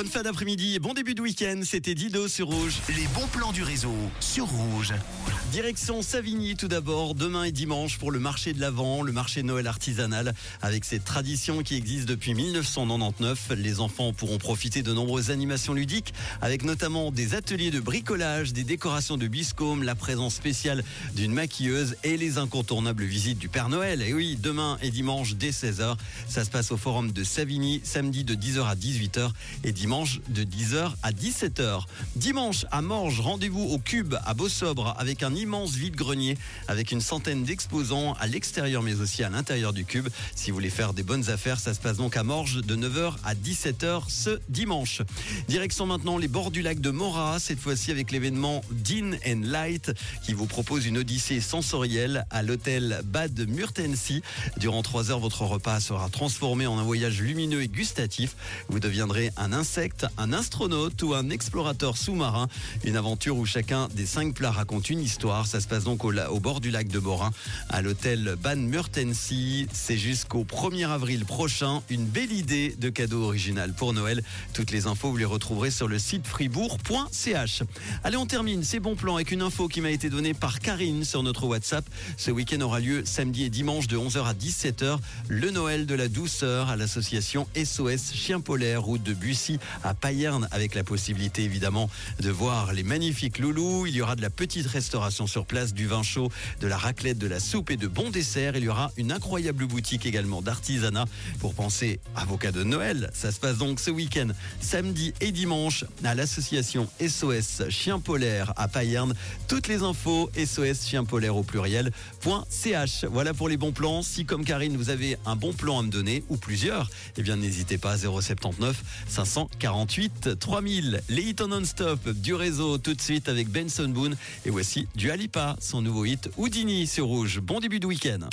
Bonne fin d'après-midi et bon début de week-end. C'était Dido sur Rouge. Les bons plans du réseau sur Rouge. Direction Savigny tout d'abord, demain et dimanche pour le marché de l'Avent, le marché Noël artisanal. Avec cette tradition qui existe depuis 1999, les enfants pourront profiter de nombreuses animations ludiques avec notamment des ateliers de bricolage, des décorations de biscombe, la présence spéciale d'une maquilleuse et les incontournables visites du Père Noël. Et oui, demain et dimanche dès 16h, ça se passe au forum de Savigny, samedi de 10h à 18h et dimanche de 10h à 17h. Dimanche à Morges, rendez-vous au Cube à Beausobre avec un immense vide-grenier avec une centaine d'exposants à l'extérieur mais aussi à l'intérieur du Cube. Si vous voulez faire des bonnes affaires, ça se passe donc à Morges de 9h à 17h ce dimanche. Direction maintenant les bords du lac de Mora, cette fois-ci avec l'événement Din and Light qui vous propose une odyssée sensorielle à l'hôtel Bad Murtensee. Durant 3 heures, votre repas sera transformé en un voyage lumineux et gustatif. Vous deviendrez un insecte, un astronaute ou un explorateur sous-marin. Une aventure où chacun des cinq plats raconte une histoire. Ça se passe donc au, au bord du lac de Borin, à l'hôtel Ban Murtensee. C'est jusqu'au 1er avril prochain. Une belle idée de cadeau original pour Noël. Toutes les infos, vous les retrouverez sur le site fribourg.ch. Allez, on termine ces bons plans avec une info qui m'a été donnée par Karine sur notre WhatsApp. Ce week-end aura lieu samedi et dimanche de 11h à 17h. Le Noël de la douceur à l'association SOS Chien Polaire, route de Bussy à Payerne, avec la possibilité évidemment de voir les magnifiques loulous. Il y aura de la petite restauration sur place, du vin chaud, de la raclette, de la soupe et de bons desserts. Il y aura une incroyable boutique également d'artisanat pour penser à vos cadeaux de Noël. Ça se passe donc ce week-end, samedi et dimanche, à l'association SOS Chien Polaire à Payerne. Toutes les infos, SOS Chien Polaire au pluriel, .ch. Voilà pour les bons plans. Si comme Karine, vous avez un bon plan à me donner, ou plusieurs, eh bien n'hésitez pas à 079 548 3000. Les hits en non-stop du réseau tout de suite avec Benson Boone. Et voici du Alipa, son nouveau hit Houdini sur Rouge. Bon début de week-end.